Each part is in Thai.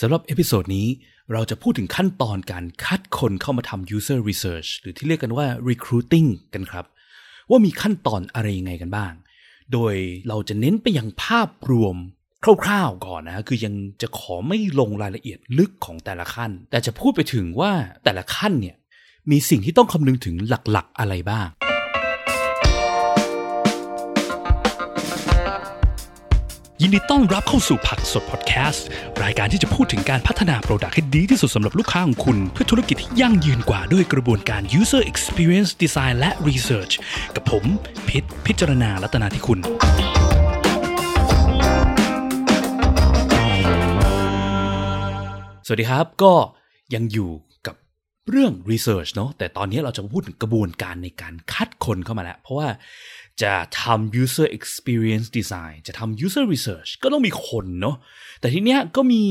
สำหรับเอพิโซดนี้เราจะพูดถึงขั้นตอนการคัดคนเข้ามาทำ user research หรือที่เรียกกันว่า recruiting กันครับ ว่ามีขั้นตอนอะไรยังไงกันบ้าง โดยเราจะเน้นไปยังภาพรวมคร่าวๆก่อนนะ คือยังจะขอไม่ลงรายละเอียดลึกของแต่ละขั้น แต่จะพูดไปถึงว่าแต่ละขั้นเนี่ยมีสิ่งที่ต้องคำนึงถึงหลักๆอะไรบ้าง ยินดีต้อนรับเข้าสู่ผักสดพอดแคสต์ รายการที่จะพูดถึงการพัฒนาโปรดักต์ให้ดีที่สุดสำหรับลูกค้าของคุณ เพื่อธุรกิจที่ยั่งยืนกว่าด้วยกระบวนการ user experience design และ research กับผม พิษพิจารณาลัตนาที่คุณ สวัสดีครับก็ยังอยู่ เรื่อง research เนาะแต่ตอนนี้เราจะมาพูดถึงกระบวนการในการคัดคนเข้ามาแล้ว เพราะว่าจะทำ user experience design จะทำ user research ก็ต้องมีคนเนาะแต่ทีเนี้ยก็มี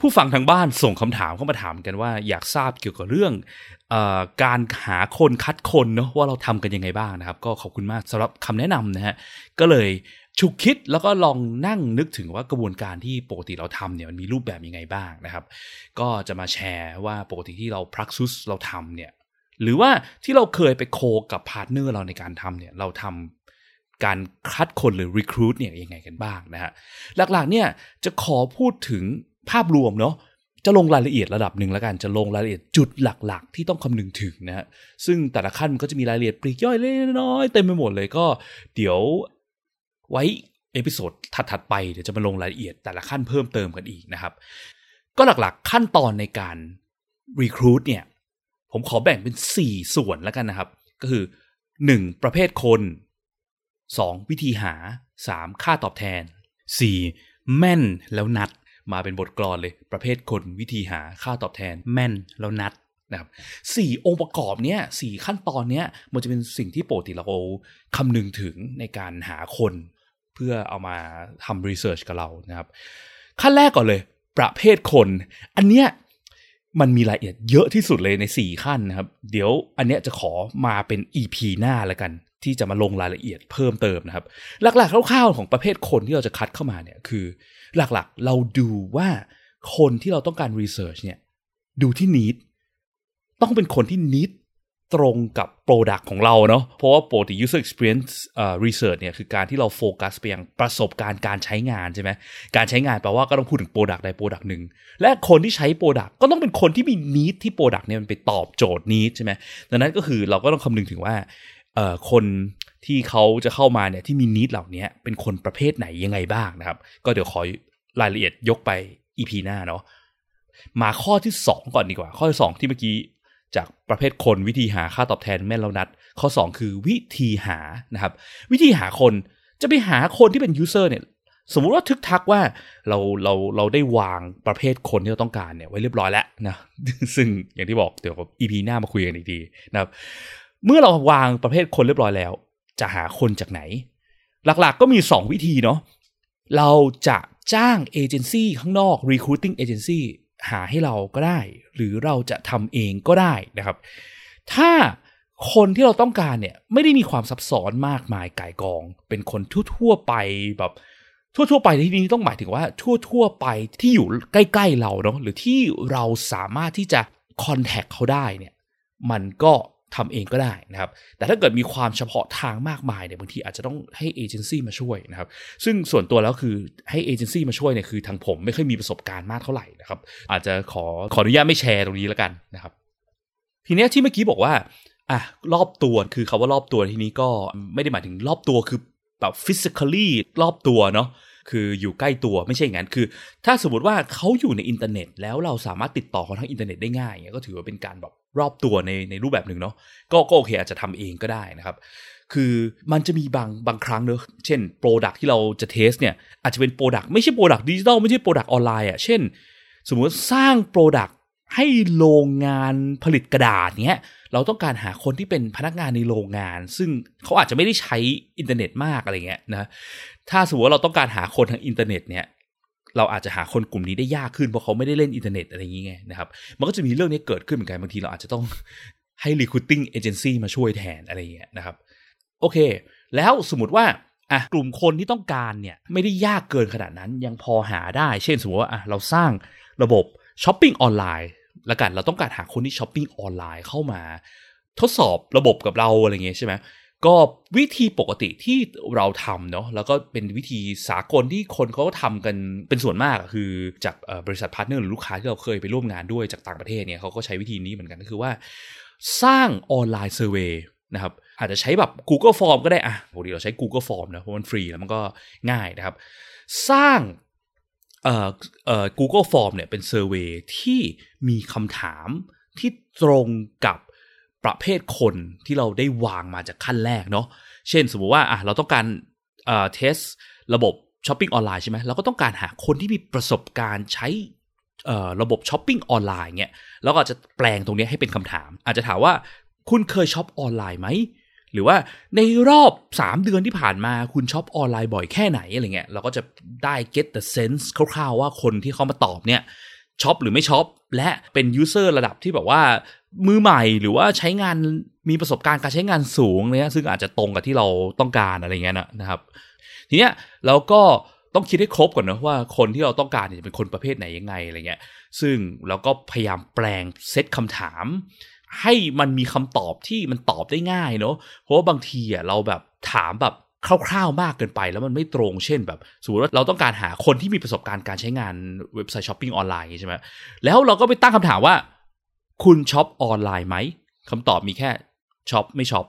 ผู้ฟังทางบ้านส่งคำถามเข้ามาถามกันว่าอยากทราบเกี่ยวกับเรื่องอการหาคนคัดคนเนาะว่าเราทำกันยังไงบ้างนะครับ ก็ขอบคุณมากสำหรับคำแนะนำนะฮะก็เลย ฉุกคิดแล้วก็ลองนั่งนึกถึงว่ากระบวนการที่ปกติเราทำเนี่ยมันมีรูปแบบยังไงบ้างนะครับ ก็จะมาแชร์ว่าปกติที่เรา praxis เราทำเนี่ยหรือว่าที่เราเคยไป co กับ partner เราในการทำเนี่ยเราทำการคัดคนหรือ recruit เนี่ยยังไงกันบ้างนะฮะหลักๆเนี่ยจะขอพูดถึงภาพรวมเนาะจะลงรายละเอียดระดับหนึ่งแล้วกันจะลงรายละเอียดจุดหลักๆ ที่ต้องคำนึงถึงนะฮะซึ่งแต่ละขั้นมันก็จะมีรายละเอียดปลีกย่อยเล็กน้อยเต็มไปหมดเลยก็ เดี๋ยว ไว้ episode ถัดๆไปเดี๋ยวจะมาลงรายละเอียดแต่ละขั้นเพิ่มเติมกันอีกนะครับ ก็หลักๆขั้นตอนในการ recruit เนี่ยผมขอแบ่งเป็น 4 ส่วนแล้วกันนะครับ ก็คือ 1. ประเภทคน 2. วิธีหา 3. ค่าตอบแทน 4. แม่นแล้วนัดมาเป็นบทกลอนเลยประเภทคนวิธีหาค่าตอบแทน แม่นแล้วนัดนะครับสี่องค์ประกอบเนี้ยสี่ขั้นตอนเนี้ยมันจะเป็นสิ่งที่โปกติเราคำนึงถึงในการหาคน เพื่อเอามาทำ research กับเรานะครับ ขั้นแรกก่อนเลย ประเภทคน อันเนี้ยมันมีรายละเอียดเยอะที่สุดเลยใน 4 ขั้นนะครับ เดี๋ยวอันเนี้ยจะขอมาเป็น EP หน้าแล้วกัน ที่จะมาลงรายละเอียดเพิ่มเติมนะครับ หลักๆคร่าวๆของประเภทคนที่เราจะคัดเข้ามาเนี่ยคือ หลักๆ เราดูว่าคนที่เราต้องการ research เนี่ยดูที่ need ต้องเป็นคนที่ need ตรงกับ Product ของเราเนาะเพราะว่าปกติ user experience uh, research เนี่ยคือการที่เราโฟกัสไปยังประสบการณ์การใช้งานใช่ไหมการใช้งานแปลว่าก็ต้องพูดถึง Product ใด Product หนึ่ง และคนที่ใช้ Product ก็ต้องเป็นคนที่มีนิดที่ Product เนี่ยมันไปตอบโจทย์นิดใช่ไหมดังนั้นก็คือเราก็ต้องคำนึงถึงว่าเอ่อคนที่เขาจะเข้ามาเนี่ยที่มีนิดเหล่านี้เป็นคนประเภทไหนยังไงบ้างนะครับ ก็เดี๋ยวขอรายละเอียดยกไป EP หน้าเนาะมาข้อที่ 2 ก่อนดีกว่า ข้อที่ 2 ที่เมื่อกี้ จากประเภทคนวิธีหาค่าตอบแทนแม่นแล้วนัด ข้อ 2 คือวิธีหานะครับ วิธีหาคนจะไปหาคนที่เป็น user เนี่ยสมมุติว่าทึกทักว่าเราเราเราได้วางประเภทคนที่เราต้องการเนี่ยไว้เรียบร้อยแล้วนะซึ่งอย่างที่บอกเดี๋ยว EP หน้ามาคุยกันอีกทีนะครับ เมื่อเราวางประเภทคนเรียบร้อยแล้ว จะหาคนจากไหน หลักๆก็มี 2 วิธีเนาะเราจะจ้างเอเจนซี่ข้างนอก recruiting agency หาให้เราก็ได้ หรือเราจะทำเองก็ได้นะครับ ถ้าคนที่เราต้องการเนี่ยไม่ได้มีความซับซ้อนมากมายก่ายกอง เป็นคนทั่วๆไปแบบทั่วๆไปที่นี้ต้องหมายถึงว่าทั่วๆไปที่อยู่ใกล้ ๆ เราเนาะหรือที่เราสามารถที่จะคอนแทคเขาได้เนี่ยมันก็ ทำเองก็ได้นะครับ แต่ถ้าเกิดมีความเฉพาะทางมากมายเนี่ยบางทีอาจจะต้องให้เอเจนซี่มาช่วยนะครับ ซึ่งส่วนตัวแล้วคือให้เอเจนซี่มาช่วยเนี่ยคือทางผมไม่เคยมีประสบการณ์มากเท่าไหร่นะครับ อาจจะขอขออนุญาตไม่แชร์ตรงนี้แล้วกันนะครับ ทีนี้ที่เมื่อกี้บอกว่าอะรอบตัวคือคำว่ารอบตัวทีนี้ก็ไม่ได้หมายถึงรอบตัวคือแบบ physically รอบตัวเนาะคืออยู่ใกล้ตัวไม่ใช่อย่างนั้นคือ ถ้าสมมติว่าเขาอยู่ในอินเทอร์เน็ต แล้วเราสามารถติดต่อเขาทางอินเทอร์เน็ตได้ง่ายเงี้ยก็ถือว่าเป็นการแบบ รอบตัวในในรูปแบบหนึ่งเนาะก็ก็โอเคอาจจะทำเองก็ได้นะครับ คือมันจะมีบางบางครั้งเนอะเช่น product ที่เราจะ test เนี่ยอาจจะเป็น product ไม่ใช่ product ดิจิตอลไม่ใช่ product ออนไลน์อะเช่น สมมติสร้าง product ให้โรงงานผลิตกระดาษเนี้ยเราต้องการหาคนที่เป็นพนักงานในโรงงาน ซึ่งเขาอาจจะไม่ได้ใช้อินเทอร์เน็ตมากอะไรเงี้ยนะถ้าสมมติว่าเราต้องการหาคนทางอินเทอร์เน็ตเนี่ย เราอาจจะหาคนกลุ่มนี้ได้ยากขึ้นเพราะเขาไม่ได้เล่นอินเทอร์เน็ตอะไรอย่างเงี้ยนะครับ มันก็จะมีเรื่องนี้เกิดขึ้นเหมือนกันบางทีเราอาจจะต้องให้ recruiting agency มาช่วยแทนอะไรเงี้ยนะครับ โอเค แล้วสมมติว่าอะกลุ่มคนที่ต้องการเนี่ยไม่ได้ยากเกินขนาดนั้นยังพอหาได้ เช่นสมมติว่าอะเราสร้างระบบช้อปปิ้งออนไลน์ละกันเราต้องการหาคนที่ช้อปปิ้งออนไลน์เข้ามา ทดสอบระบบกับเราอะไรเงี้ยใช่ไหม ก็วิธีปกติที่เราทำเนาะแล้วก็เป็นวิธีสากลที่คนเขาก็ทำกันเป็นส่วนมากคือจากบริษัทพาร์ทเนอร์หรือลูกค้าที่เราเคยไปร่วมงานด้วยจากต่างประเทศเนี่ยเขาก็ใช้วิธีนี้เหมือนกันก็คือว่า สร้าง online survey นะครับอาจจะใช้แบบ Google Form ก็ได้อะปกติเราใช้ Google Form นะเพราะมันฟรีแล้วมันก็ง่ายนะครับ สร้างเอ่อเอ่อ Google Form เนี่ยเป็น survey ที่มีคำถามที่ตรงกับ ประเภทคนที่เราได้วางมาจากขั้นแรกเนาะเช่นสมมุติว่าอะเราต้องการเอ่อ test ระบบช้อปปิ้งออนไลน์ใช่ไหมเราก็ต้องการหาคนที่มีประสบการณ์ใช้ระบบช้อปปิ้งออนไลน์เงี้ยแล้วก็จะแปลงตรงนี้ให้เป็นคำถาม อาจจะถามว่าคุณเคยช็อปออนไลน์ไหม หรือว่าในรอบ 3 เดือนที่ผ่านมาคุณช็อปออนไลน์บ่อยแค่ไหนอะไรเงี้ยเราก็จะได้ get the sense คร่าวๆว่าคนที่เขามาตอบเนี่ยช็อปหรือไม่ช็อป และเป็น user ระดับที่แบบว่ามือใหม่หรือว่าใช้งานมีประสบการณ์การใช้งานสูงเนี่ยซึ่งอาจจะตรงกับที่เราต้องการอะไรเงี้ยนะครับ ทีเนี้ยเราก็ต้องคิดให้ครบก่อนนะว่าคนที่เราต้องการจะเป็นคนประเภทไหนยังไงอะไรเงี้ย ซึ่งเราก็พยายามแปลงเซตคำถาม ให้มันมีคำตอบที่มันตอบได้ง่ายเนาะเพราะว่าบางทีอะเราแบบถามแบบ คร่าวๆมากเกินไป แล้วมันไม่ตรงเช่นแบบสมมติว่าเราต้องการหาคนที่มีประสบการณ์การใช้งานเว็บไซต์ช้อปปิ้งออนไลน์ใช่ไหมแล้วเราก็ไปตั้งคำถามว่า คุณช็อปออนไลน์ไหมคำตอบมีแค่ช็อปไม่ช็อป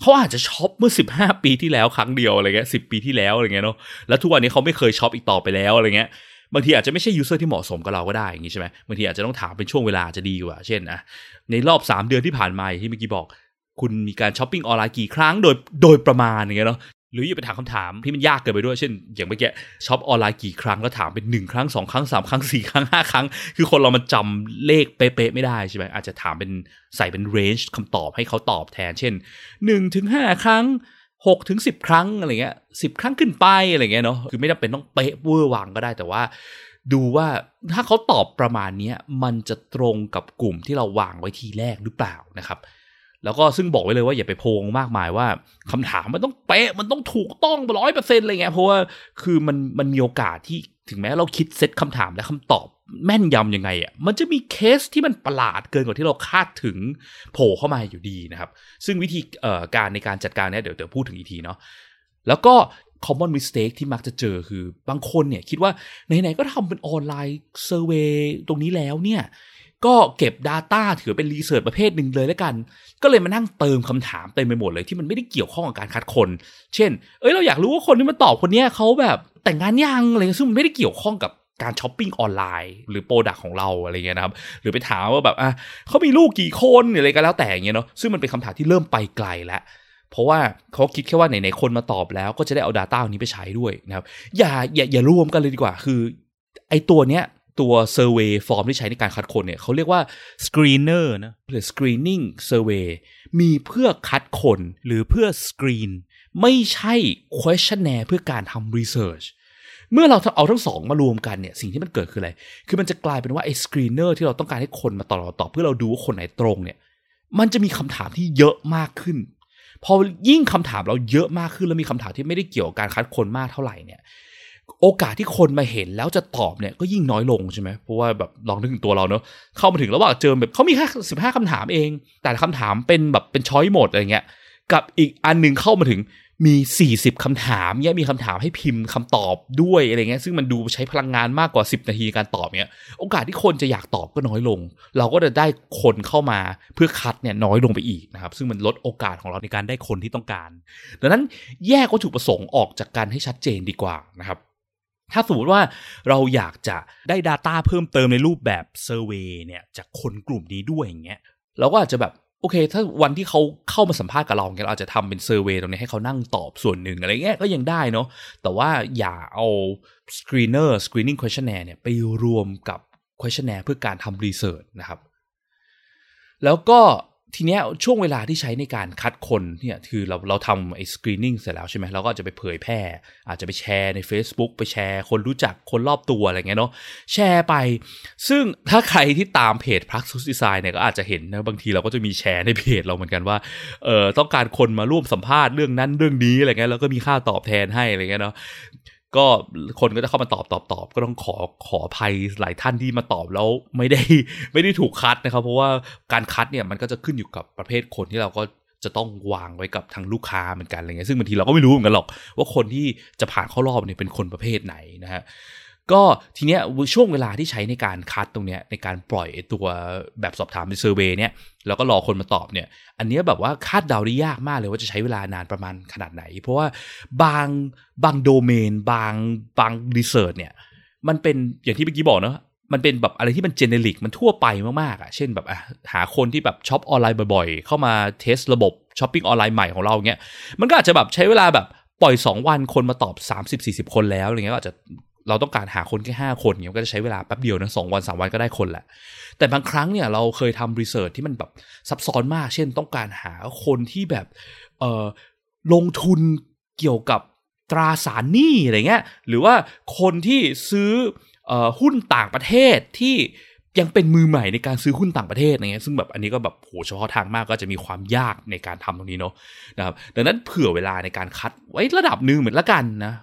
เขาอาจจะช็อปเมื่อสิบห้าปีที่แล้วครั้งเดียวอะไรเงี้ยสิบปีที่แล้วอะไรเงี้ยเนาะแล้วทุกวันนี้เขาไม่เคยช็อปอีกต่อไปแล้วอะไรเงี้ยบางทีอาจจะไม่ใช่ user ที่เหมาะสมกับเราก็ได้อย่างนี้ใช่ไหมบางทีอาจจะต้องถามเป็นช่วงเวลาจะดีกว่า เช่นอะในรอบสามเดือนที่ผ่านมาที่เมื่อกี้บอก คุณมีการช้อปปิ้งออนไลน์กี่ครั้งโดยโดยประมาณอย่างเงี้ยเนาะ หรืออย่าไปถามคำถามที่มันยากเกินไปด้วยเช่น อย่างเมื่อกี้ช็อปออนไลน์กี่ครั้งก็ถามเป็นหนึ่งครั้งสองครั้งสามครั้งสี่ครั้งห้าครั้ง คือคนเรามันจำเลขเป๊ะๆไม่ได้ใช่ไหมอาจจะถามเป็นใส่เป็น range คำตอบให้เขาตอบแทน เช่นหนึ่งถึงห้าครั้งหกถึงสิบครั้งอะไรเงี้ยสิบครั้งขึ้นไปอะไรเงี้ยเนาะคือไม่จำเป็นต้องเป๊ะเวอร์วังก็ได้แต่ว่า ดูว่าถ้าเขาตอบประมาณนี้มันจะตรงกับกลุ่มที่เราวางไว้ทีแรกหรือเปล่านะครับ แล้วก็ซึ่งบอกไว้เลยว่าอย่าไปพะวงมากมายว่าคำถามมันต้องเป๊ะมันต้องถูกต้องร้อยเปอร์เซ็นต์อะไรเงี้ยเพราะว่าคือมันมันมีโอกาสที่ถึงแม้เราคิดเซตคำถามและคำตอบแม่นยำยังไงอะมันจะมีเคสที่มันประหลาดเกินกว่าที่เราคาดถึงโผล่เข้ามาอยู่ดีนะครับ ซึ่งวิธีการในการจัดการเนี้ยเดี๋ยวเดี๋ยวพูดถึงอีกทีเนาะแล้วก็ common mistake ที่มักจะเจอคือบางคนเนี่ยคิดว่าไหนๆก็ทำเป็น online survey ตรงนี้แล้วเนี่ย ก็เก็บ Data ถือเป็น research ประเภทหนึ่งเลยแล้วกัน ก็เลยมานั่งเติมคำถามเต็มไปหมดเลยที่มันไม่ได้เกี่ยวข้องกับการคัดคน เช่น เอ้ยเราอยากรู้ว่าคนที่มาตอบคนนี้เขาแบบแต่งงานยังอะไรซึ่งมันไม่ได้เกี่ยวข้องกับการช้อปปิ้งออนไลน์ หรือ product ของเราอะไรเงี้ยนะครับ หรือไปถามว่าแบบอะเขามีลูกกี่คนอะไรก็แล้วแต่เงี้ยเนาะซึ่งมันเป็นคำถามที่เริ่มไปไกลแล้วเพราะว่าเขาคิดแค่ว่าไหนๆคนมาตอบแล้วก็จะได้เอา Data นี้ไปใช้ด้วยนะครับอย่าอย่าอย่ารวมกันเลยดีกว่าคือ ไอตัวเนี้ย ตัว survey form ที่ใช้ในการคัดคนเนี่ยเขาเรียกว่า screener นะหรือ screening survey มีเพื่อคัดคนหรือเพื่อ screen ไม่ใช่ questionnaire เพื่อการทำ research เมื่อเราเอาทั้งสองมารวมกันเนี่ยสิ่งที่มันเกิดคืออะไร คือมันจะกลายเป็นว่าไอ้ screener ที่เราต้องการให้คนมาตอบตอบเพื่อเราดูว่าคนไหนตรงเนี่ยมันจะมีคำถามที่เยอะมากขึ้นพอยิ่งคำถามเราเยอะมากขึ้นแล้วมีคำถามที่ไม่ได้เกี่ยวกับการคัดคนมากเท่าไหร่เนี่ย โอกาสที่คนมาเห็นแล้วจะตอบเนี่ยก็ยิ่งน้อยลงใช่ไหมเพราะว่าแบบลองนึกถึงตัวเราเนอะเข้ามาถึงแล้วว่าเจอแบบเขามีแค่สิบห้าคำถามเอง แต่คำถามเป็นแบบเป็นช้อยหมดอะไรเงี้ย กับอีกอันหนึ่งเข้ามาถึงมีสี่สิบคำถามเนี่ยมีคำถามให้พิมพ์คำตอบด้วยอะไรเงี้ยซึ่งมันดูใช้พลังงานมากกว่าสิบนาทีการตอบเนี่ยโอกาสที่คนจะอยากตอบก็น้อยลง เราก็จะได้คนเข้ามาเพื่อคัดเนี่ยน้อยลงไปอีกนะครับ ซึ่งมันลดโอกาสของเราในการได้คนที่ต้องการ ดังนั้นแยกวัตถุประสงค์ออกจากกันให้ชัดเจนดีกว่านะครับ ถ้าสมมติว่าเราอยากจะได้ Data เพิ่มเติมในรูปแบบเซอร์เวยเนี่ยจากคนกลุ่มนี้ด้วยอย่างเงี้ยเราก็อาจจะแบบโอเค ถ้าวันที่เขาเข้ามาสัมภาษณ์กับเราเนี่ยเราอาจจะทำเป็นเซอร์เวยตรงนี้ให้เขานั่งตอบส่วนหนึ่งอะไรเงี้ยก็ยังได้เนาะแต่ว่าอย่าเอา screener screening questionnaire เนี่ยไปรวมกับ questionnaire เพื่อการทำ research นะครับ แล้วก็ ทีเนี้ยช่วงเวลาที่ใช้ในการคัดคนเนี่ยคือเราเราทำไอ้สกรีนนิ่งเสร็จแล้วใช่ไหมเราก็จะไปเผยแพร่ อาจจะไปแชร์ใน Facebook ไปแชร์คนรู้จักคนรอบตัวอะไรเงี้ยเนาะแชร์ไป ซึ่งถ้าใครที่ตามเพจ Praxis Design เนี่ยก็อาจจะเห็นนะบางทีเราก็จะมีแชร์ในเพจเราเหมือนกันว่าเออต้องการคนมาร่วมสัมภาษณ์เรื่องนั้นเรื่องนี้อะไรเงี้ยแล้วก็มีค่าตอบแทนให้อะไรเงี้ยเนาะ ก็คนก็จะเข้ามาตอบตอบตอบก็ต้องขอขอภัยหลายท่านที่มาตอบแล้วไม่ได้ไม่ได้ถูกคัดนะครับ เพราะว่าการคัดเนี่ยมันก็จะขึ้นอยู่กับประเภทคนที่เราก็จะต้องวางไว้กับทางลูกค้าเหมือนกันอะไรเงี้ยซึ่งบางทีเราก็ไม่รู้เหมือนกันหรอก ว่าคนที่จะผ่านเข้ารอบเนี่ยเป็นคนประเภทไหนนะฮะ ก็ทีเนี้ยช่วงเวลาที่ใช้ในการคัดตรงเนี้ยในการปล่อยตัวแบบสอบถามในเซอร์เวย์เนี่ยแล้วก็รอคนมาตอบเนี่ย อันเนี้ยแบบว่าคาดเดาได้ยากมากเลยว่าจะใช้เวลานานประมาณขนาดไหน เพราะว่าบางบางโดเมน บางบางรีเสิร์ชเนี่ย มันเป็นอย่างที่เมื่อกี้บอกเนาะมันเป็นแบบอะไรที่มันเจเนริกมันทั่วไปมากๆอะ่ะเช่นแบบอะหาคนที่แบบช็อปออนไลน์บ่อยๆ เข้ามา test ระบบช้อปปิ้งออนไลน์ใหม่ของเราเงี้ยมันก็อาจจะแบบใช้เวลาแบบปล่อย 2 วันคนมาตอบ 30-40 คนแล้วอะไรเงี้ยก็อาจจะ เราต้องการหาคนแค่ห้าคนเนี่ยก็จะใช้เวลาแป๊บเดียวนะสองวันสามวันก็ได้คนแหละ แต่บางครั้งเนี่ยเราเคยทำ research ที่มันแบบซับซ้อนมาก เช่นต้องการหาคนที่แบบเออลงทุนเกี่ยวกับตราสารหนี้อะไรเงี้ยหรือว่าคนที่ซื้ออหุ้นต่างประเทศที่ยังเป็นมือใหม่ในการซื้อหุ้นต่างประเทศอะไรเงี้ยซึ่งแบบอันนี้ก็แบบโหเฉพาะทางมากก็จะมีความยากในการทำตรงนี้เนาะนะครับดังนั้นเผื่อเวลาในการคัดไว้ระดับหนึ่งเหมือนละกันนะ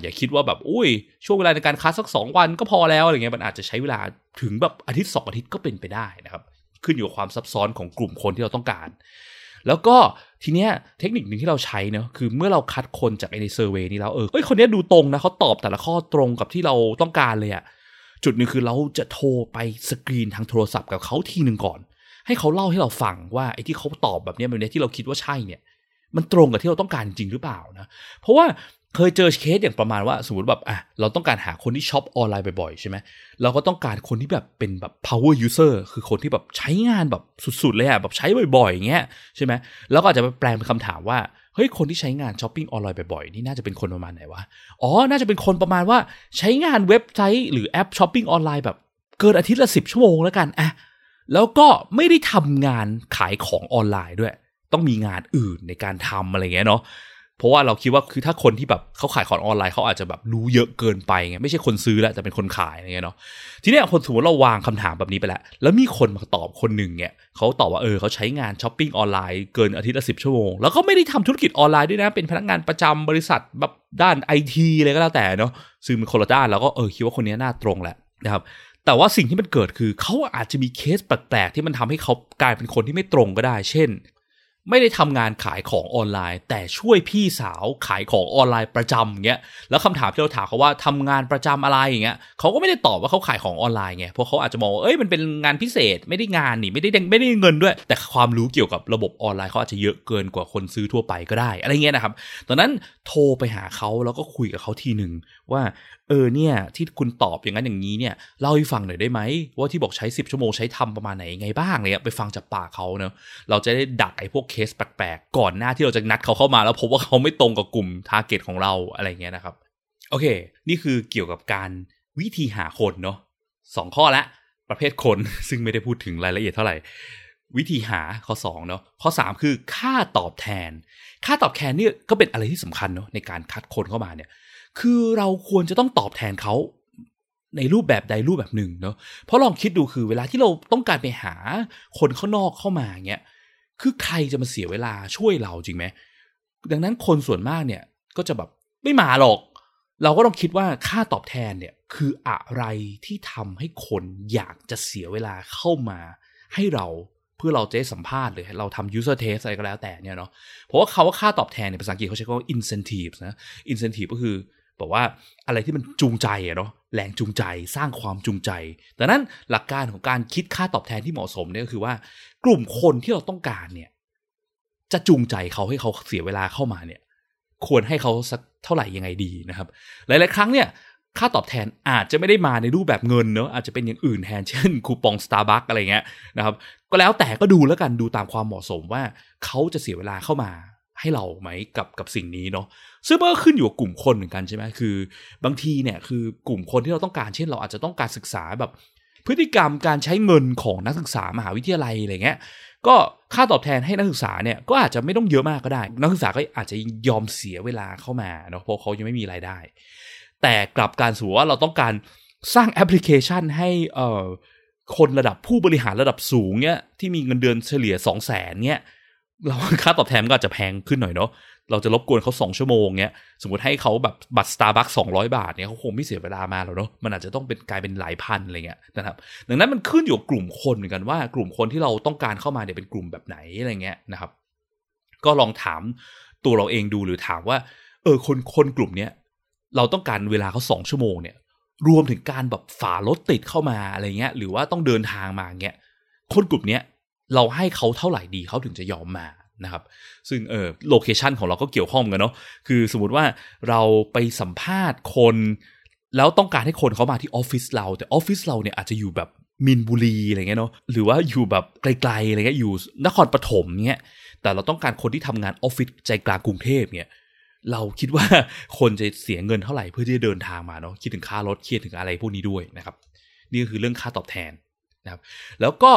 อย่าคิดว่าแบบอุ้ย ช่วงเวลาในการคัดสักสองวันก็พอแล้วอะไรเงี้ยมันอาจจะใช้เวลาถึงแบบอาทิตย์สองอาทิตย์ก็เป็นไปได้นะครับ ขึ้นอยู่กับความซับซ้อนของกลุ่มคนที่เราต้องการ แล้วก็ทีเนี้ยเทคนิคหนึ่งที่เราใช้เนาะคือเมื่อเราคัดคนจากในเซอร์เวยนี้แล้วเออเฮ้ยคนนี้ดูตรงนะเขาตอบแต่ละข้อตรงกับที่เราต้องการเลยอะจุดหนึ่งคือเราจะโทรไปสกรีนทางโทรศัพท์กับเขาทีหนึ่งก่อน ให้เขาเล่าให้เราฟังว่าไอ้ที่เขาตอบแบบนี้แบบนี้ที่เราคิดว่าใช่เนี่ยมันตรงกับที่เราต้องการจริงหรือเปล่านะ เพราะว่า เคยเจอเคสอย่างประมาณว่าสมมติแบบอะเราต้องการหาคนที่ช็อปออนไลน์บ่อยๆใช่ไหมเราก็ต้องการคนที่แบบเป็นแบบ power user คือคนที่แบบใช้งานแบบสุดๆเลยอะแบบใช้บ่อยๆอย่างเงี้ยใช่ไหมแล้วก็อาจจะแปลงเป็นคำถามว่าเฮ้ยคนที่ใช้งานช้อปปิ้งออนไลน์บ่อยๆนี่น่าจะเป็นคนประมาณไหนวะอ๋อน่าจะเป็นคนประมาณว่าใช้งานเว็บไซต์หรือแอปช้อปปิ้งออนไลน์แบบเกินอาทิตย์ละสิบชั่วโมงแล้วกันอะแล้วก็ไม่ได้ทำงานขายของออนไลน์ด้วย ต้องมีงานอื่นในการทำอะไรเงี้ยเนาะ เพราะว่าเราคิดว่าคือถ้าคนที่แบบเขาขายของออนไลน์เขาอาจจะแบบรู้เยอะเกินไปไงไม่ใช่คนซื้อแล้วแต่เป็นคนขายอะไรเงี้ยเนาะทีนี้คนสมมติเราวางคำถามแบบนี้ไปแล้ว แล้วมีคนมาตอบคนหนึ่งเนี่ยเขาตอบว่าเออเขาใช้งานช้อปปิ้งออนไลน์เกินอาทิตย์ละสิบชั่วโมง แล้วก็ไม่ได้ทำธุรกิจออนไลน์ด้วยนะ เป็นพนักงานประจำบริษัทแบบด้านไอทีอะไรก็แล้วแต่เนาะซึ่งเป็นคนละด้านแล้วก็เออคิดว่าคนนี้น่าตรงแหละนะครับแต่ว่าสิ่งที่มันเกิดคือเขาอาจจะมีเคสแปลกๆที่มันทำให้เขากลายเป็นคนที่ไม่ตรงก็ได้ เช่น ไม่ได้ทำงานขายของออนไลน์ แต่ช่วยพี่สาวขายของออนไลน์ประจำเงี้ยแล้วคำถามที่เราถามเขาว่าทำงานประจำอะไรอย่างเงี้ยเขาก็ไม่ได้ตอบว่าเขาขายของออนไลน์ไงเพราะเขาอาจจะมองว่าเอ้ยมันเป็นงานพิเศษไม่ได้งานนี่ไม่ได้ไม่ได้เงินด้วย แต่ความรู้เกี่ยวกับระบบออนไลน์เขาอาจจะเยอะเกินกว่าคนซื้อทั่วไปก็ได้ อะไรเงี้ยนะครับตอนนั้นโทรไปหาเขาแล้วก็คุยกับเขาทีหนึ่งว่าเออเนี่ยที่คุณตอบอย่างนั้นอย่างนี้เนี่ยเล่าให้ฟังหน่อยได้ไหมว่าที่บอกใช้ 10 ชั่วโมงใช้ทำประมาณไหนไงบ้างเนี่ยไปฟังจากปากเขาเนาะเราจะได้ดักไอ้พวกเคสแปลกๆก่อนหน้าที่เราจะนัดเขาเข้ามาแล้วพบว่าเขาไม่ตรงกับกลุ่มทาร์เก็ตของเราอะไรเงี้ยนะครับโอเค นี่คือเกี่ยวกับการวิธีหาคนเนาะสองข้อละประเภทคนซึ่งไม่ได้พูดถึงรายละเอียดเท่าไหร่ วิธีหาข้อ2เนาะข้อ 3 คือค่าตอบแทน ค่าตอบแทนเนี่ยก็เป็นอะไรที่สำคัญเนาะในการคัดคนเข้ามาเนี่ย คือเราควรจะต้องตอบแทนเขาในรูปแบบใดรูปแบบหนึ่งเนาะเพราะลองคิดดูคือเวลาที่เราต้องการไปหาคนข้างนอกเข้ามาเงี้ยคือใครจะมาเสียเวลาช่วยเราจริงไหมดังนั้นคนส่วนมากเนี่ยก็จะแบบไม่มาหรอก เราก็ต้องคิดว่าค่าตอบแทนเนี่ยคืออะไรที่ทำให้คนอยากจะเสียเวลาเข้ามาให้เราเพื่อเราจะสัมภาษณ์หรือเราทำ user test อะไรก็แล้วแต่เนี่ยเนาะเพราะว่าเขาว่าค่าตอบแทนในภาษาอังกฤษเขาใช้คำว่า incentive นะ incentive ก็คือ บอกว่าอะไรที่มันจูงใจอะเนาะแรงจูงใจสร้างความจูงใจดังนั้นหลักการของการคิดค่าตอบแทนที่เหมาะสมเนี่ยก็คือว่า กลุ่มคนที่เราต้องการเนี่ย จะจูงใจเขาให้เขาเสียเวลาเข้ามาเนี่ย ควรให้เขาสักเท่าไหร่ยังไงดีนะครับ หลาย ๆ ครั้งเนี่ยค่าตอบแทนอาจจะไม่ได้มาในรูปแบบเงินเนอะอาจจะเป็นอย่างอื่นแทนเช่นคูปอง Starbucks อะไรเงี้ยนะครับ ก็แล้วแต่ก็ดูแล้วกันดูตามความเหมาะสมว่าเขาจะเสียเวลาเข้ามา ให้เราไหมกับกับสิ่งนี้เนาะซึ่งมันก็ขึ้นอยู่กับกลุ่มคนเหมือนกันใช่ไหมคือบางทีเนี่ยคือกลุ่มคนที่เราต้องการเช่นเราอาจจะต้องการศึกษาแบบ พฤติกรรมการใช้เงินของนักศึกษามหาวิทยาลัยอะไรเงี้ยก็ค่าตอบแทนให้นักศึกษาเนี่ยก็อาจจะไม่ต้องเยอะมากก็ได้ นักศึกษาก็อาจจะยอมเสียเวลาเข้ามาเนาะเพราะเขายังไม่มีรายได้ แต่กลับการสูว่าเราต้องการสร้างแอปพลิเคชันให้เอ่อคนระดับผู้บริหารระดับสูงเนี่ยที่มีเงินเดือนเฉลี่ยสองแสนเนี่ย เราค่าตอบแทนก็อาจจะแพงขึ้นหน่อยเนาะเราจะรบกวนเขาสองชั่วโมงเนี้ยสมมติให้เขาแบบบัตรสตาร์บัคสองร้อยบาทเนี่ยเขาคงไม่เสียเวลามาหรอกเนาะมันอาจจะต้องเป็นกลายเป็นหลายพันอะไรเงี้ยนะครับดังนั้นมันขึ้นอยู่กับกลุ่มคนเหมือนกันว่ากลุ่มคนที่เราต้องการเข้ามาเนี่ยเป็นกลุ่มแบบไหนอะไรเงี้ยนะครับ ก็ลองถามตัวเราเองดูหรือถามว่า เออคนคนกลุ่มเนี้ยเราต้องการเวลาเขาสองชั่วโมงเนี่ยรวมถึงการแบบฝ่ารถติดเข้ามาอะไรเงี้ยหรือว่าต้องเดินทางมาเงี้ยคนกลุ่มเนี้ย เราให้เขาเท่าไหร่ดีเขาถึงจะยอมมานะครับ ซึ่งเออโลเคชันของเราก็เกี่ยวข้องกันเนาะคือสมมติว่าเราไปสัมภาษณ์คน แล้วต้องการให้คนเขามาที่ออฟฟิศเรา แต่ออฟฟิศเราเนี่ยอาจจะอยู่แบบมินบุรีอะไรเงี้ยเนาะหรือว่าอยู่แบบไกลๆอะไรเงี้ยอยู่นครปฐมเงี้ยแต่เราต้องการคนที่ทำงานออฟฟิศใจกลางกรุงเทพเนี่ยเราคิดว่าคนจะเสียเงินเท่าไหร่เพื่อที่จะเดินทางมาเนาะคิดถึงค่ารถคิดถึงอะไรพวกนี้ด้วยนะครับ นี่ก็คือเรื่องค่าตอบแทนนะครับ แล้วก็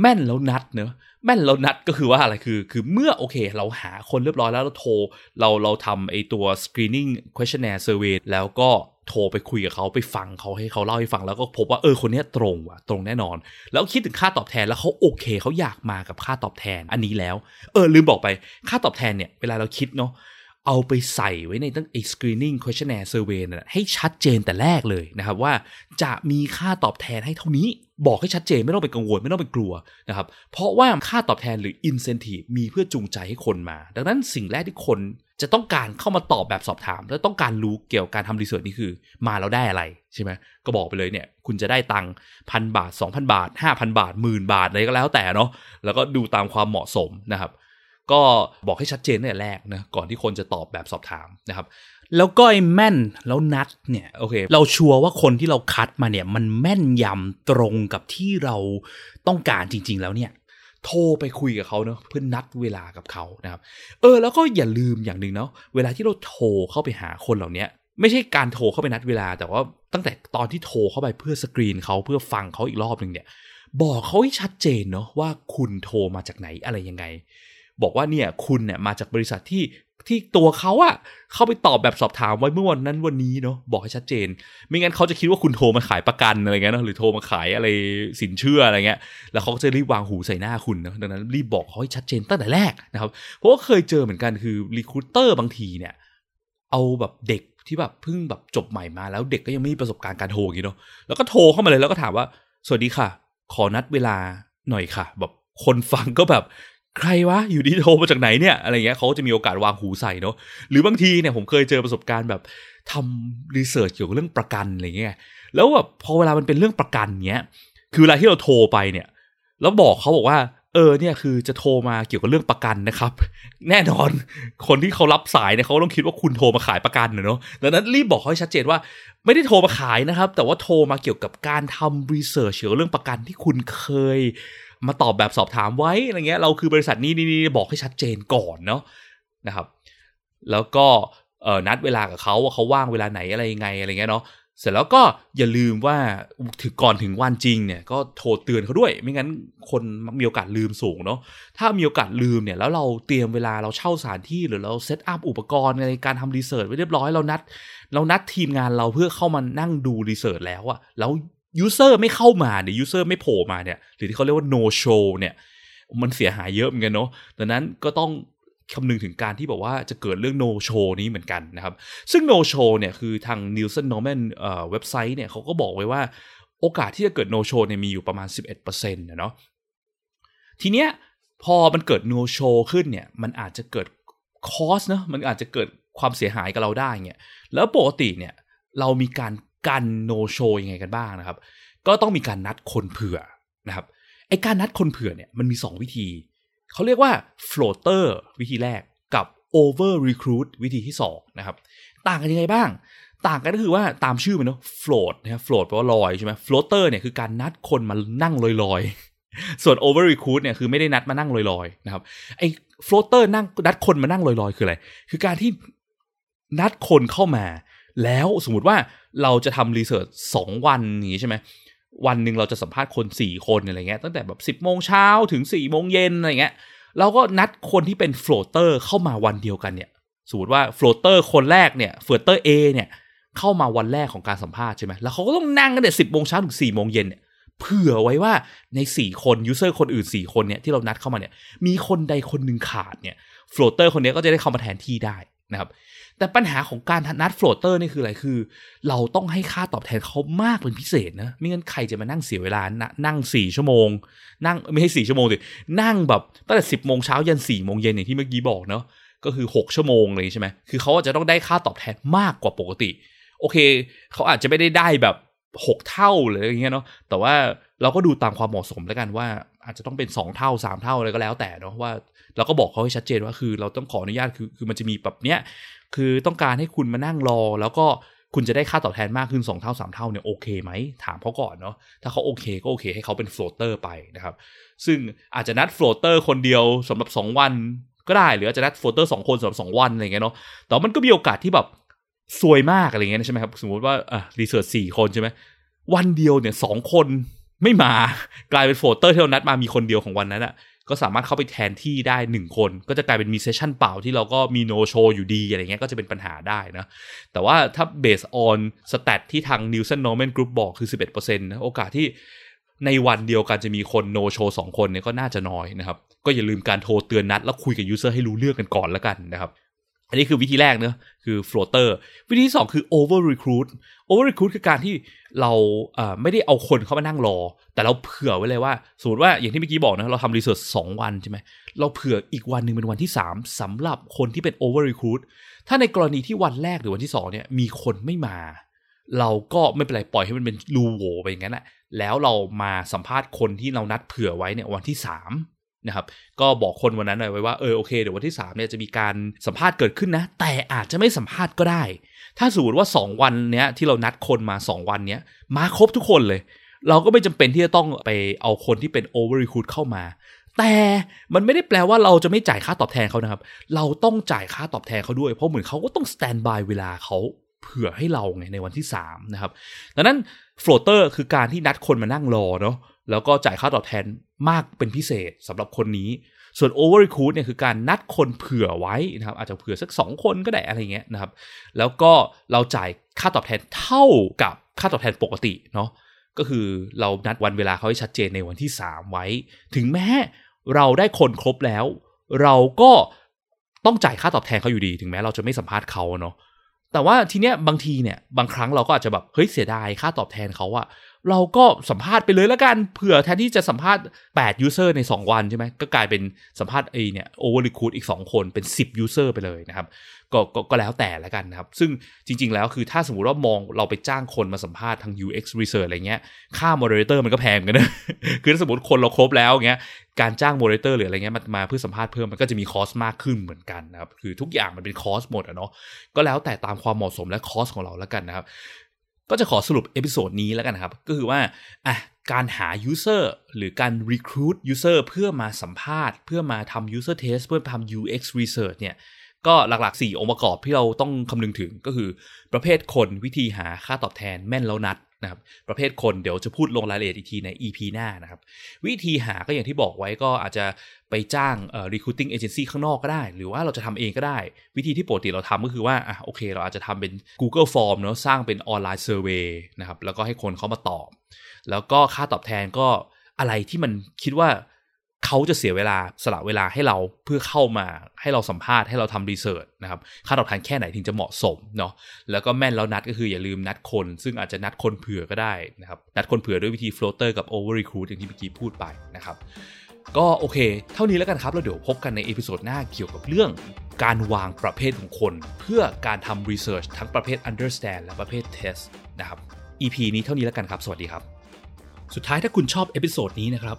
แม่นแล้วนัดเนอะแม่นแล้วนัดก็คือว่าอะไรคือ คือเมื่อโอเค เราหาคนเรียบร้อยแล้วเราโทร เราเราทำไอตัว screening questionnaire survey แล้วก็โทรไปคุยกับเขาไปฟังเขาให้เขาเล่าให้ฟังแล้วก็พบว่าเออคนนี้ตรงว่ะตรงแน่นอน แล้วคิดถึงค่าตอบแทนแล้วเขาโอเคเขาอยากมากับค่าตอบแทนอันนี้แล้ว เออลืมบอกไปค่าตอบแทนเนี่ยเวลาเราคิดเนาะ เอาไปใส่ไว้ในตั้งไอ้ screening questionnaire survey นะให้ชัดเจนแต่แรกเลยนะครับว่าจะมีค่าตอบแทนให้เท่านี้ บอกให้ชัดเจนไม่ต้องไปกังวลไม่ต้องไปกลัวนะครับเพราะว่าค่าตอบแทนหรือ incentive มีเพื่อจูงใจให้คนมา ดังนั้นสิ่งแรกที่คนจะต้องการเข้ามาตอบแบบสอบถาม และต้องการรู้เกี่ยวกับการทำรีเสิร์ชนี่คือ มาแล้วได้อะไรใช่ไหมก็บอกไปเลยเนี่ย คุณจะได้ตังค์พันบาท 2,000 บาท 5,000 บาทหมื่นบาทอะไรก็แล้วแต่เนาะแล้วก็ดูตามความเหมาะสมนะครับ ก็บอกให้ชัดเจนตั้งแต่แรกนะก่อนที่คนจะตอบแบบสอบถามนะครับ แล้วก็ไอ้แม่นแล้วนัดเนี่ยโอเค เราชัวร์ว่าคนที่เราคัดมาเนี่ย มันแม่นยำตรงกับที่เราต้องการจริง ๆ แล้วเนี่ยโทรไปคุยกับเขาเนาะเพื่อนัดเวลากับเขานะครับเออแล้วก็อย่าลืมอย่างหนึ่งเนาะเวลาที่เราโทรเข้าไปหาคนเหล่านี้ไม่ใช่การโทรเข้าไปนัดเวลา แต่ว่าตั้งแต่ตอนที่โทรเข้าไปเพื่อสกรีนเขาเพื่อฟังเขาอีกรอบหนึ่งเนี่ย บอกเขาให้ชัดเจนเนาะว่าคุณโทรมาจากไหนอะไรยังไง บอกว่าเนี่ยคุณเนี่ยมาจากบริษัทที่ที่ตัวเขาอะเข้าไปตอบแบบสอบถามไว้เมื่อวันนั้นวันนี้เนาะบอกให้ชัดเจน ไม่งั้นเขาจะคิดว่าคุณโทรมาขายประกันอะไรเงี้ยนะหรือโทรมาขายอะไรสินเชื่ออะไรเงี้ย แล้วเขาก็จะรีบวางหูใส่หน้าคุณนะดังนั้นรีบบอกเขาให้ชัดเจนตั้งแต่แรกนะครับเพราะว่าเคยเจอเหมือนกันคือ recruiter บางทีเนี่ย เอาแบบเด็กที่แบบเพิ่งแบบจบใหม่มาแล้วเด็กก็ยังไม่มีประสบการณ์การโทรอย่างนี้เนาะแล้วก็โทรเข้ามาเลยแล้วก็ถามว่า สวัสดีค่ะ ขอนัดเวลาหน่อยค่ะ แบบคนฟังก็แบบ ใครวะ อยู่ดีโทรมาจากไหนเนี่ยอะไรเงี้ยเขาจะมีโอกาสวางหูใส่เนาะหรือบางทีเนี่ยผมเคยเจอประสบการณ์แบบทำ research เกี่ยวกับเรื่องประกันอะไรเงี้ยแล้วแบบพอเวลามันเป็นเรื่องประกันเนี้ยคือเวลาที่เราโทรไปเนี่ย แล้วบอกเขาบอกว่า เออเนี่ยคือจะโทรมาเกี่ยวกับเรื่องประกันนะครับ แน่นอนคนที่เขารับสายเนี่ยเขาต้องคิดว่าคุณโทรมาขายประกันเนาะดังนั้นรีบบอกให้ชัดเจนว่า ไม่ได้โทรมาขายนะครับ แต่ว่าโทรมาเกี่ยวกับการทำรีเสิร์ชเกี่ยวกับเรื่องประกันที่คุณเคย มาตอบแบบสอบถามไว้อะไรเงี้ยเราคือบริษัทนี้นี่บอกให้ชัดเจนก่อนเนาะนะครับ แล้วก็นัดเวลากับเขาว่าเขาว่างเวลาไหนอะไรยังไงอะไรเงี้ยเนาะเสร็จแล้วก็อย่าลืมว่าถึงก่อนถึงวันจริงเนี่ยก็โทรเตือนเขาด้วย ไม่งั้นคนมีโอกาสลืมสูงเนาะถ้ามีโอกาสลืมเนี่ยแล้วเราเตรียมเวลาเราเช่าสถานที่หรือเรา set up อุปกรณ์ในการทำ research ไว้เรียบร้อยเรานัด เรานัดทีมงานเราเพื่อเข้ามานั่งดู research แล้วอะแล้ว user ไม่เข้ามาเนี่ย user ไม่โผล่มาเนี่ยหรือที่เขาเรียกว่า no show เนี่ย มันเสียหายเยอะเหมือนกันเนาะดังนั้นก็ต้องคำนึงถึงการที่บอกว่าจะเกิดเรื่อง no show นี้เหมือนกันนะครับ ซึ่ง no show เนี่ยคือทาง Nielsen Norman เอ่อเว็บไซต์เนี่ยเขาก็บอกไว้ว่าโอกาสที่จะเกิด no show เนี่ยมีอยู่ประมาณ 11%นะเนาะทีเนี้ยพอมันเกิด no show ขึ้นเนี่ยมันอาจจะเกิดคอสเนะมันอาจจะเกิดความเสียหายกับเราได้เนี่ยแล้วปกติเนี่ยเรามีการ กันโนโชยังไงกันบ้างนะครับ ก็ต้องมีการนัดคนเผื่อนะครับไอการนัดคนเผื่อเนี่ยมันมี 2 วิธี เขาเรียกว่า floater วิธีแรกกับ over recruit วิธีที่2นะครับต่างกันยังไงบ้าง ต่างกันก็คือว่าตามชื่อมันเนาะ float นะ float แปลว่าลอยใช่ไหม floater เนี่ยคือการนัดคนมานั่งลอยๆ ส่วน over recruit เนี่ยคือไม่ได้นัดมานั่งลอยๆนะครับไอ้ floater นั่งนัดคนมานั่งลอยๆ คืออะไร คือการที่นัดคนเข้ามา แล้วสมมติว่า เราจะทำรีเสิร์ชสองวันอย่างนี้ใช่ไหมวันหนึ่งเราจะสัมภาษณ์คน4คนอะไรเงี้ยตั้งแต่แบบ10โมงเช้าถึง4โมงเย็นอะไรเงี้ยเราก็นัดคนที่เป็น floater เข้ามาวันเดียวกันเนี่ยสมมติว่า floater คนแรกเนี่ย floater เนี่ยเข้ามาวันแรกของการสัมภาษณ์ใช่ไหมแล้วเขาก็ต้องนั่งกันแต่สิบโมงเช้าถึงสี่โมงเย็นเนี่ยเผื่อไว้ว่าใน4คน user คนอื่น4คนเนี่ยที่เรานัดเข้ามาเนี่ยมีคนใดคนหนึ่งขาดเนี่ย floater คนนี้ก็จะได้เข้ามาแทนที่ได้นะครับ แต่ปัญหาของการนัด floater นี่คืออะไรคือ เราต้องให้ค่าตอบแทนเขามากเป็นพิเศษนะไม่งั้นใครจะมานั่งเสียเวลานั่งสี่ชั่วโมง นั่งไม่ใช่สี่ชั่วโมงสินั่งแบบตั้งแต่สิบโมงเช้ายันสี่โมงเย็นอย่างที่เมื่อกี้บอกเนาะก็คือ 6 ชั่วโมงเลยใช่ไหมคือเขาจะต้องได้ค่าตอบแทนมากกว่าปกติ โอเค เขาอาจจะไม่ได้ได้แบบ 6 เท่าเลยอย่างเงี้ยเนาะ แต่ว่าเราก็ดูตามความเหมาะสมแล้วกันว่า อาจจะต้องเป็น 2 เท่า 3 เท่าอะไรก็แล้วแต่เนาะว่าเราก็บอกเขาให้ชัดเจนว่าคือเราต้องขออนุญาตคือคือมันจะมีแบบเนี้ยคือต้องการให้คุณมานั่งรอ แล้วก็คุณจะได้ค่าตอบแทนมากขึ้น 2 เท่า 3 เท่าเนี่ยโอเคไหมถามเขาก่อนเนาะถ้าเขาโอเคก็โอเคให้เขาเป็น floater ไปนะครับซึ่งอาจจะนัด floater คนเดียวสำหรับ 2 วันก็ได้ หรืออาจจะนัด floater สองคนสำหรับสองวันอะไรเงี้ยเนาะแต่มันก็มีโอกาสที่แบบซวยมากอะไรเงี้ยใช่ไหมครับสมมติว่าอะ research สี่คนใช่ไหมวันเดียวเนี่ยสองคน ไม่มากลายเป็น floater ที่เรานัดมามีคนเดียวของวันนั้นอะก็สามารถเข้าไปแทนที่ได้หนึ่งคน ก็จะกลายเป็นมี session เปล่าที่เราก็มี no show อยู่ดีอะไรเงี้ยก็จะเป็นปัญหาได้นะ แต่ว่าถ้า based on stat ที่ทาง Nielsen Norman Group บอกคือ 11%นะโอกาสที่ในวันเดียวกันจะมีคน no show สองคนเนี่ยก็น่าจะน้อยนะครับ ก็อย่าลืมการโทรเตือนนัด แล้วคุยกับ user ให้รู้เรื่องกันก่อนแล้วกันนะครับ อันนี้คือวิธีแรกเนาะคือ floater วิธีที่2คือ over recruit over recruit คือการที่เราไม่ได้เอาคนเข้ามานั่งรอ แต่เราเผื่อไว้เลยว่า สมมติว่าอย่างที่เมื่อกี้บอกนะ เราทำ research สองวันใช่ไหมเราเผื่ออีกวันหนึ่งเป็นวันที่ 3สำหรับคนที่เป็น over recruit ถ้าในกรณีที่วันแรกหรือวันที่ 2 เนี่ย มีคนไม่มา เราก็ไม่เป็นไร ปล่อยให้มันเป็นรูโหวไปอย่างนั้นแหละแล้วเรามาสัมภาษณ์คนที่เรานัดเผื่อไว้เนี่ยวันที่ 3 นะครับก็บอกคนวันนั้นหน่อยไว้ว่าเออโอเคเดี๋ยววันที่3เนี่ยจะมีการสัมภาษณ์เกิดขึ้นนะ แต่อาจจะไม่สัมภาษณ์ก็ได้ ถ้าสมมติว่า 2 วันเนี้ยที่เรานัดคนมา 2 วันเนี้ยมาครบทุกคนเลย เราก็ไม่จำเป็นที่จะต้องไปเอาคนที่เป็น over recruit เข้ามา แต่มันไม่ได้แปลว่าเราจะไม่จ่ายค่าตอบแทนเขานะครับ เราต้องจ่ายค่าตอบแทนเขาด้วย เพราะเหมือนเขาก็ต้อง stand by เวลาเขาเผื่อให้เราไงในวันที่3นะครับดังนั้น floater คือการที่นัดคนมานั่งรอเนาะ แล้วก็จ่ายค่าตอบแทนมากเป็นพิเศษสำหรับคนนี้ ส่วน over recruit เนี่ยคือการนัดคนเผื่อไว้นะครับ อาจจะเผื่อสัก 2 คนก็ได้อะไรเงี้ยนะครับ แล้วก็เราจ่ายค่าตอบแทนเท่ากับค่าตอบแทนปกติเนาะก็คือเรานัดวันเวลาเขาให้ชัดเจนในวันที่ 3 ไว้ ถึงแม้เราได้คนครบแล้ว เราก็ต้องจ่ายค่าตอบแทนเขาอยู่ดี ถึงแม้เราจะไม่สัมภาษณ์เขาเนาะแต่ว่าทีเนี้ยบางทีเนี่ยบางครั้งเราก็อาจจะแบบเฮ้ยเสียดายค่าตอบแทนเขาอะ เราก็สัมภาษณ์ไปเลยแล้วกันเผื่อแทนที่จะสัมภาษณ์ 8 user ใน 2 วันใช่ไหมก็กลายเป็นสัมภาษณ์ไอเนี่ย over recruit อีก 2 คนเป็น 10 user ไปเลยนะครับกกก็แล้วแต่ล้วกันนะครับ ซึ่งจริง ๆ แล้วคือถ้าสมมติว่ามองเราไปจ้างคนมาสัมภาษณ์ทาง UX research อะไรเงี้ย ค่า moderator มันก็แพงกันนะ คือถ้าสมมติคนเราครบแล้วเงี้ยการจ้าง moderator หรืออะไรเงี้ยมามาเพื่อสัมภาษณ์เพิ่มมันก็จะมี cost มากขึ้นเหมือนกันนะครับ คือทุกอย่างมันเป็น cost หมดอะเนาะก็แล้วแต่ตามความเหมาะสมและ cost ของเราแล้วกันนะครับ ก็จะขอสรุป episode นี้แล้วกันครับ ก็คือว่าอะการหา user หรือการ recruit user เพื่อมาสัมภาษณ์ เพื่อมาทำ user test เพื่อทำ UX research เนี่ย ก็หลักๆ 4 องค์ประกอบที่เราต้องคำนึงถึงก็คือ ประเภทคนวิธีหาค่าตอบแทนแม่นแล้วนัดนะครับประเภทคนเดี๋ยวจะพูดลงรายละเอียดอีกทีใน EP หน้านะครับ วิธีหาก็อย่างที่บอกไว้ก็อาจจะไปจ้างเอ่อ recruiting agency ข้างนอกก็ได้ หรือว่าเราจะทำเองก็ได้ วิธีที่ปกติเราทำก็คือว่าอะโอเค เราอาจจะทำเป็น Google Form เนาะสร้างเป็นออนไลน์เซอร์เวยนะครับแล้วก็ให้คนเขามาตอบ แล้วก็ค่าตอบแทนก็อะไรที่มันคิดว่า เขาจะเสียเวลาสละเวลาให้เราเพื่อเข้ามาให้เราสัมภาษณ์ให้เราทำ research นะครับค่าตอบแทนแค่ไหนถึงจะเหมาะสมเนาะแล้วก็แม่นแล้วนัดก็คืออย่าลืมนัดคน ซึ่งอาจจะนัดคนเผื่อก็ได้นะครับนัดคนเผื่อด้วยวิธี floater กับ over recruit อย่างที่เมื่อกี้พูดไปนะครับก็โอเค เท่านี้แล้วกันครับ แล้วเดี๋ยวพบกันใน episode หน้าเกี่ยวกับเรื่อง การวางประเภทของคน เพื่อการทำ research ทั้งประเภท understand และประเภท test นะครับ EP นี้เท่านี้แล้วกันครับ สวัสดีครับ สุดท้ายถ้าคุณชอบ episode นี้นะครับ